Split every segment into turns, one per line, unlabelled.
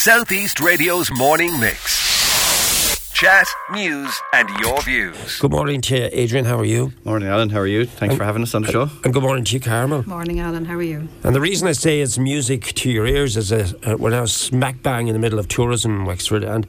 Southeast Radio's morning mix. Chat, news, and your views.
Good morning to you, Adrian. How are you?
Morning, Alan. How are you? Thanks for having us on the show.
And good morning to you, Carmel.
Morning, Alan. How are you?
And the reason I say it's music to your ears is that uh, we're now smack bang in the middle of tourism in Wexford and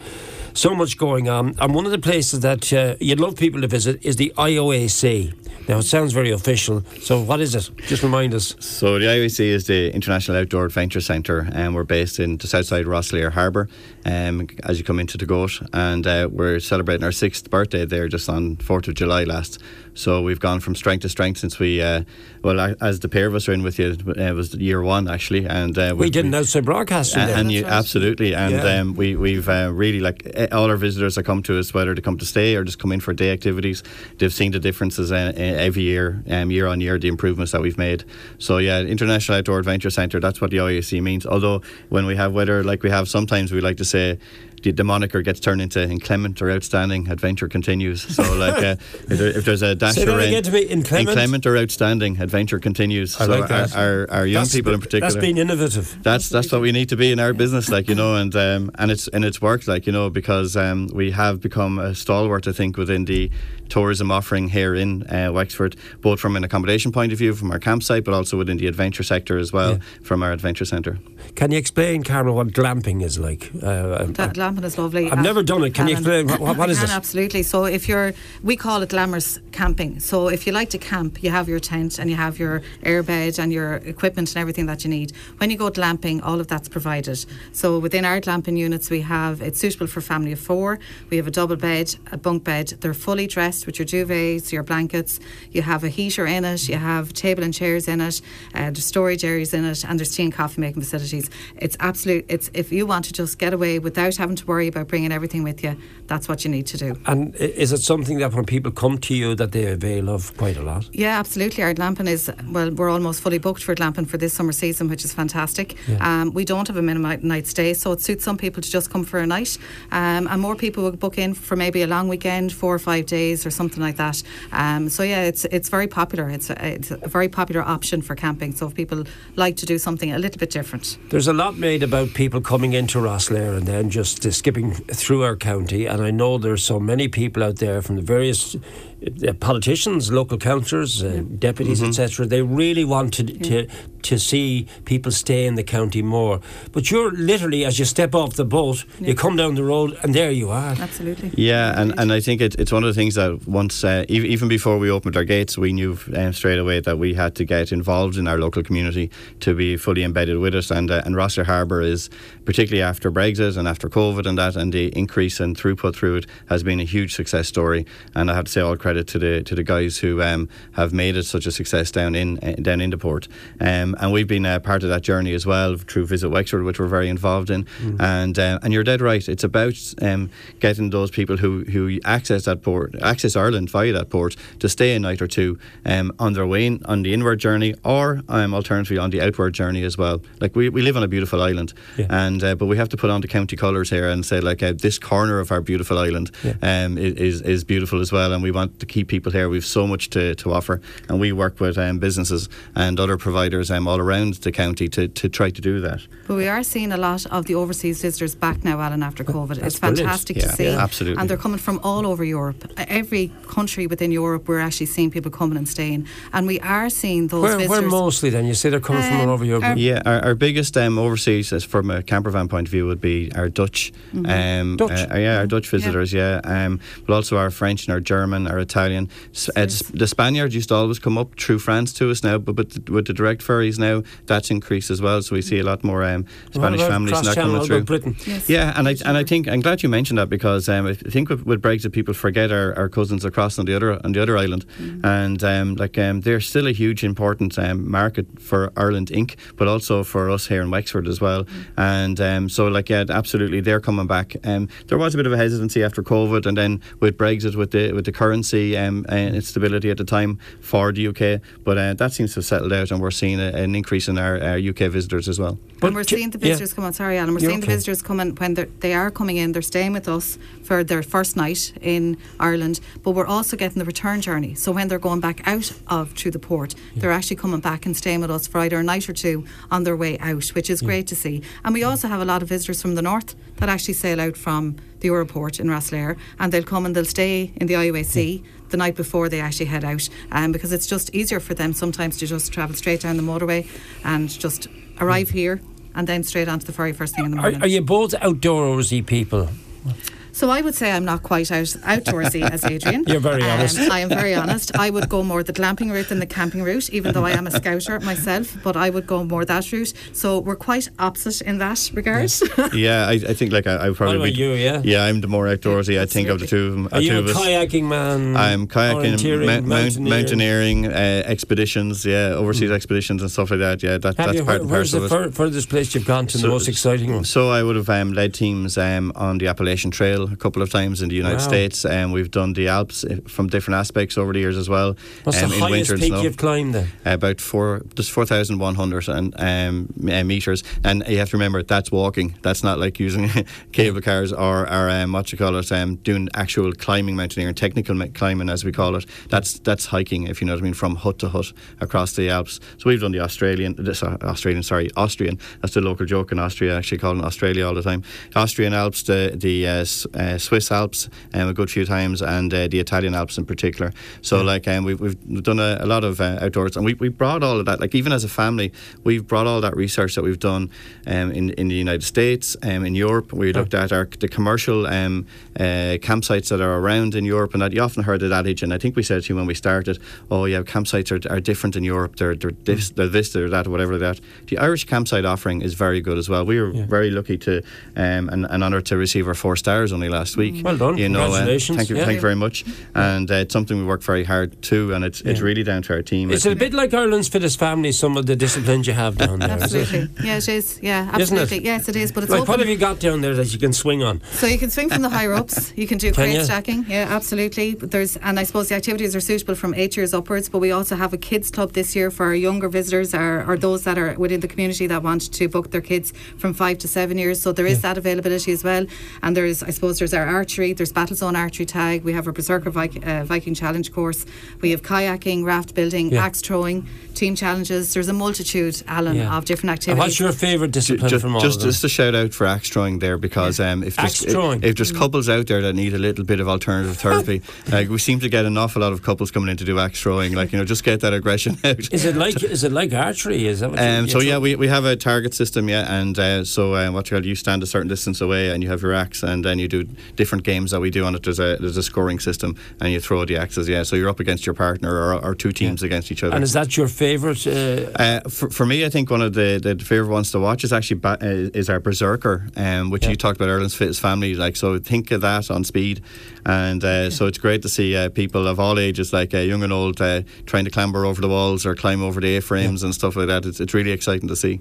so much going on. And one of the places that uh, you'd love people to visit is the IOAC. Now, it sounds very official. So, what is it? Just remind us.
So, the IOAC is the International Outdoor Adventure Centre, and we're based in the south side of Rosslare Harbour um, as you come into the Goat. And uh, we're celebrating our sixth birthday there just on 4th of July last. So we've gone from strength to strength since we, uh, well, as the pair of us are in with you, uh, it was year one actually, and
uh, we, we did an outside broadcast.
Uh, and you, right. absolutely, and yeah. um, we we've uh, really like eh, all our visitors that come to us, whether to come to stay or just come in for day activities, they've seen the differences uh, every year, um, year on year, the improvements that we've made. So yeah, International Outdoor Adventure Centre, that's what the IAC means. Although when we have weather like we have, sometimes we like to say the, the, moniker gets turned into inclement or outstanding. Adventure continues. So, like, uh, if, there, if, there's a dash
Say
or rain,
inclement?
inclement? or outstanding, adventure continues.
I
so,
like that.
Our, our, our young
that's,
people in particular.
That's being innovative.
That's that's what we need to be in our business, like you know, and um, and it's and it's worked, like you know, because um, we have become a stalwart, I think, within the tourism offering here in uh, Wexford, both from an accommodation point of view, from our campsite, but also within the adventure sector as well, yeah. from our adventure centre.
Can you explain, Carmel, what glamping is like?
Uh, glamping is lovely.
I've never done it. Can you explain what, what is
can,
it?
Absolutely. So if you're, we call it glamorous camping. So if you like to camp, you have your tent and you have your airbed and your equipment and everything that you need. When you go glamping, all of that's provided. So within our glamping units, we have it's suitable for family of four. We have a double bed, a bunk bed. They're fully dressed with your duvets, your blankets. You have a heater in it. You have table and chairs in it. Uh, there's storage areas in it, and there's tea and coffee making facilities. It's absolute. It's if you want to just get away without having to worry about bringing everything with you, that's what you need to do.
And is it something that when people come to you that they avail of quite a lot?
Yeah, absolutely. Our glamping is well, we're almost fully booked for glamping for this summer season, which is fantastic. Yeah. Um, we don't have a minimum night stay, so it suits some people to just come for a night, um, and more people will book in for maybe a long weekend, four or five days or something like that. Um, so yeah, it's it's very popular. It's a, it's a very popular option for camping. So if people like to do something a little bit different,
there's a lot made about people coming into Rosslare and then just uh, skipping through our county. And I know there's so many people out there from the various uh, politicians, local councillors, uh, yeah. deputies, mm-hmm. etc. They really want to, yeah. to to see people stay in the county more. But you're literally, as you step off the boat, yeah. you come down the road, and there you are.
Absolutely.
Yeah, and, and I think it, it's one of the things that once, uh, even before we opened our gates, we knew um, straight away that we had to get involved in our local community to be fully embedded with us. And uh, and Rosslare Harbour is particularly after Brexit and after COVID and that, and the increase in throughput through it has been a huge success story. And I have to say all credit to the to the guys who um, have made it such a success down in uh, down in the port. Um, and we've been a part of that journey as well through Visit Wexford, which we're very involved in. Mm. And uh, and you're dead right. It's about um, getting those people who who access that port, access Ireland via that port, to stay a night or two um, on their way in, on the inward journey, or um, alternatively on the outward journey as well. Like we, we live on a beautiful island, yeah. and uh, but we have to put on the county colours here and say like uh, this corner of our beautiful island yeah. um, is is beautiful as well, and we want to keep people here. We've so much to, to offer, and we work with um, businesses and other providers um, all around the county to, to try to do that.
But we are seeing a lot of the overseas visitors back now, Alan, after COVID.
That's
it's fantastic
yeah,
to see.
Yeah, absolutely.
And they're coming from all over Europe. Every country within Europe, we're actually seeing people coming and staying. And we are seeing those
where,
visitors.
Where mostly then? You say they're coming um, from all um, over Europe?
Our yeah, our, our biggest um, overseas, as from a camper van point of view, would be our Dutch.
Mm-hmm. Um, Dutch?
Uh, yeah, our Dutch visitors, yeah. yeah. Um, but also our French and our German, our Italian. Uh, the Spaniards used to always come up through France to us now, but, but with the direct ferries now, that's increased as well. So we see a lot more um, Spanish families not coming through.
Britain. Yes.
Yeah, and I and I think I'm glad you mentioned that because um, I think with, with, Brexit, people forget our, our cousins across on the other on the other island, mm. and um, like um, they're still a huge important um, market for Ireland Inc., but also for us here in Wexford as well. Mm. And um, so, like, yeah, absolutely, they're coming back. Um, there was a bit of a hesitancy after COVID, and then with Brexit, with the with the currency policy um, uh, instability at the time for the UK. But uh, that seems to have settled out, and we're seeing a, an increase in our, our UK visitors as well.
But
and we're
ju-
seeing the
yeah.
visitors come on. Sorry, Alan. We're
You're
seeing the
okay.
visitors coming when they're, they are coming in. They're staying with us for their first night in Ireland, but we're also getting the return journey. So when they're going back out of through the port, they're actually coming back and staying with us for either a night or two on their way out, which is great to see. And we also have a lot of visitors from the north that actually sail out from the Europort in Rosslare, and they'll come and they'll stay in the IOAC. The night before they actually head out, um, because it's just easier for them sometimes to just travel straight down the motorway and just arrive here and then straight onto the ferry first thing in the
Are,
morning.
are you both outdoorsy people?
So I would say I'm not quite out outdoorsy as Adrian.
You're very honest.
I am very honest. I would go more the glamping route than the camping route, even though I am a scouter myself. But I would go more that route. So we're quite opposite in that regard.
yeah, I, I think like I, I would probably
What about
be-
you, yeah?
yeah, I'm the more outdoorsy. I think of the two of them.
Are
two
you a kayaking man?
I'm kayaking,
orienteering,
mount, mount,
mountaineering?
mountaineering, uh, expeditions, yeah, overseas expeditions and stuff like that. Yeah, that,
Have
that's
you,
part
where,
and
where's the fur, furthest place you've gone to, the most exciting one?
So I would have um, led teams um, on the Appalachian Trail a couple of times in the United
Wow.
States, and we've done the Alps uh, from different aspects over the years as well.
What's
um,
the highest peak
snow.
you've climbed then?
about four, just four thousand one hundred and um, uh, meters, and you have to remember that's walking. That's not like using cable cars or, or um, what you call it, um, doing actual climbing, mountaineering, technical climbing as we call it. That's that's hiking, if you know what I mean, from hut to hut across the Alps. So we've done the Australian, this Australian, sorry, Austrian. That's the local joke in Austria. Actually, calling Australia all the time. Austrian Alps, the the uh, uh, Swiss Alps, um, a good few times, and uh, the Italian Alps in particular. So like um, we've, we've done a, a lot of uh, outdoors, and we we brought all of that. Like even as a family, we've brought all that research that we've done um, in in the United States, um, in Europe. We looked at our the commercial um, uh, campsites that are around in Europe, and that you often heard that adage. And I think we said to you when we started, "Oh yeah, campsites are, are different in Europe. They're they're this, they're this, they're that, whatever that." The Irish campsite offering is very good as well. We were very lucky to um, and, and honoured to receive our four stars only last week.
Well done.
You know, uh, thank you,
Yeah.
thank you very much. And uh, it's something we work very hard to, and it's it's really down to our team.
It's a bit like Ireland's fittest family, some of the disciplines you have down there? is it?
absolutely. Yeah, it is. Yeah,
Isn't it?
absolutely. Yes, it is. But it's
Like,
open.
what have you got down there that you can swing on?
So you can swing from the high ropes. You can do
Can
crate
you?
stacking. Yeah, absolutely. There's and I suppose the activities are suitable from eight years upwards. But we also have a kids club this year for our younger visitors or, or those that are within the community that want to book their kids from five to seven years. So there is that availability as well. And there's I suppose there's our archery. There's battle zone archery tag. We have our berserker Viking, uh, Viking challenge course. We have kayaking, raft building,
Yeah.
axe throwing, team challenges. There's a multitude, Alan,
Yeah.
of different
And
activities.
what's your favourite discipline
just,
from all
just,
of them?
just a shout out for axe throwing there because um, if,
Axe
there's,
throwing.
if, if there's couples out there that need a little bit of alternative therapy, like we seem to get an awful lot of couples coming in to do axe throwing. Like you know, just get that aggression out.
Is it like is it like archery? Is that what you-
Um,
you
so yeah, we, we have a target system, yeah, and uh, so uh, what you call you stand a certain distance away, and you have your axe, and then you do different games that we do on it. There's a there's a scoring system, and you throw the axes, yeah. So you're up against your partner or, or two teams against each other.
And is that your favourite? Uh,
Uh, for, for me, I think one of the, the favourite ones to watch is actually ba- uh, is our Berserker, um, which
Yeah.
you talked about Ireland's fittest family. Like so, think of that on speed, and uh, so it's great to see uh, people of all ages, like uh, young and old, uh, trying to clamber over the walls or climb over the A-frames and stuff like that. It's, it's really exciting to see.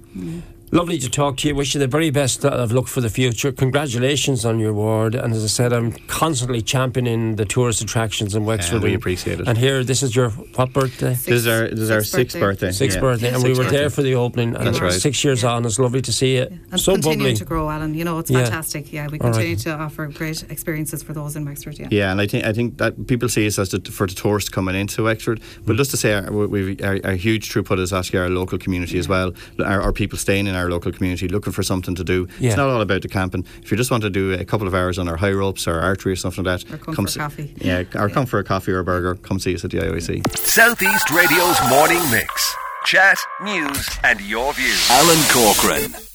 Lovely to talk to you. Wish you the very best of luck for the future. Congratulations on your award. And as I said, I'm constantly championing the tourist attractions in Wexford.
we appreciate it.
And here, this is your what birthday?
This is our this is our sixth birthday.
Sixth
yeah.
birthday, and we were
birthday.
there for the opening. And
That's right.
Six years on, it's lovely to see it.
and
so
continuing
bubbly.
to grow, Alan. You know, it's
Yeah.
fantastic. Yeah, we
All right.
continue to offer great experiences for those in Wexford. Yeah.
Yeah, and I think I think that people see us as the, for the tourists coming into Wexford, but mm. just to say, our, we our, our huge throughput is actually our local community as well. Our, our people staying in our local community, looking for something to do.
Yeah.
It's not all about the camping. If you just want to do a couple of hours on our high ropes or archery or something like that,
Or come for
s-
coffee.
Yeah, or come for a coffee or a burger. Come see us at the IOC.
Southeast Radio's morning mix. Chat, news, and your views.
Alan Corcoran.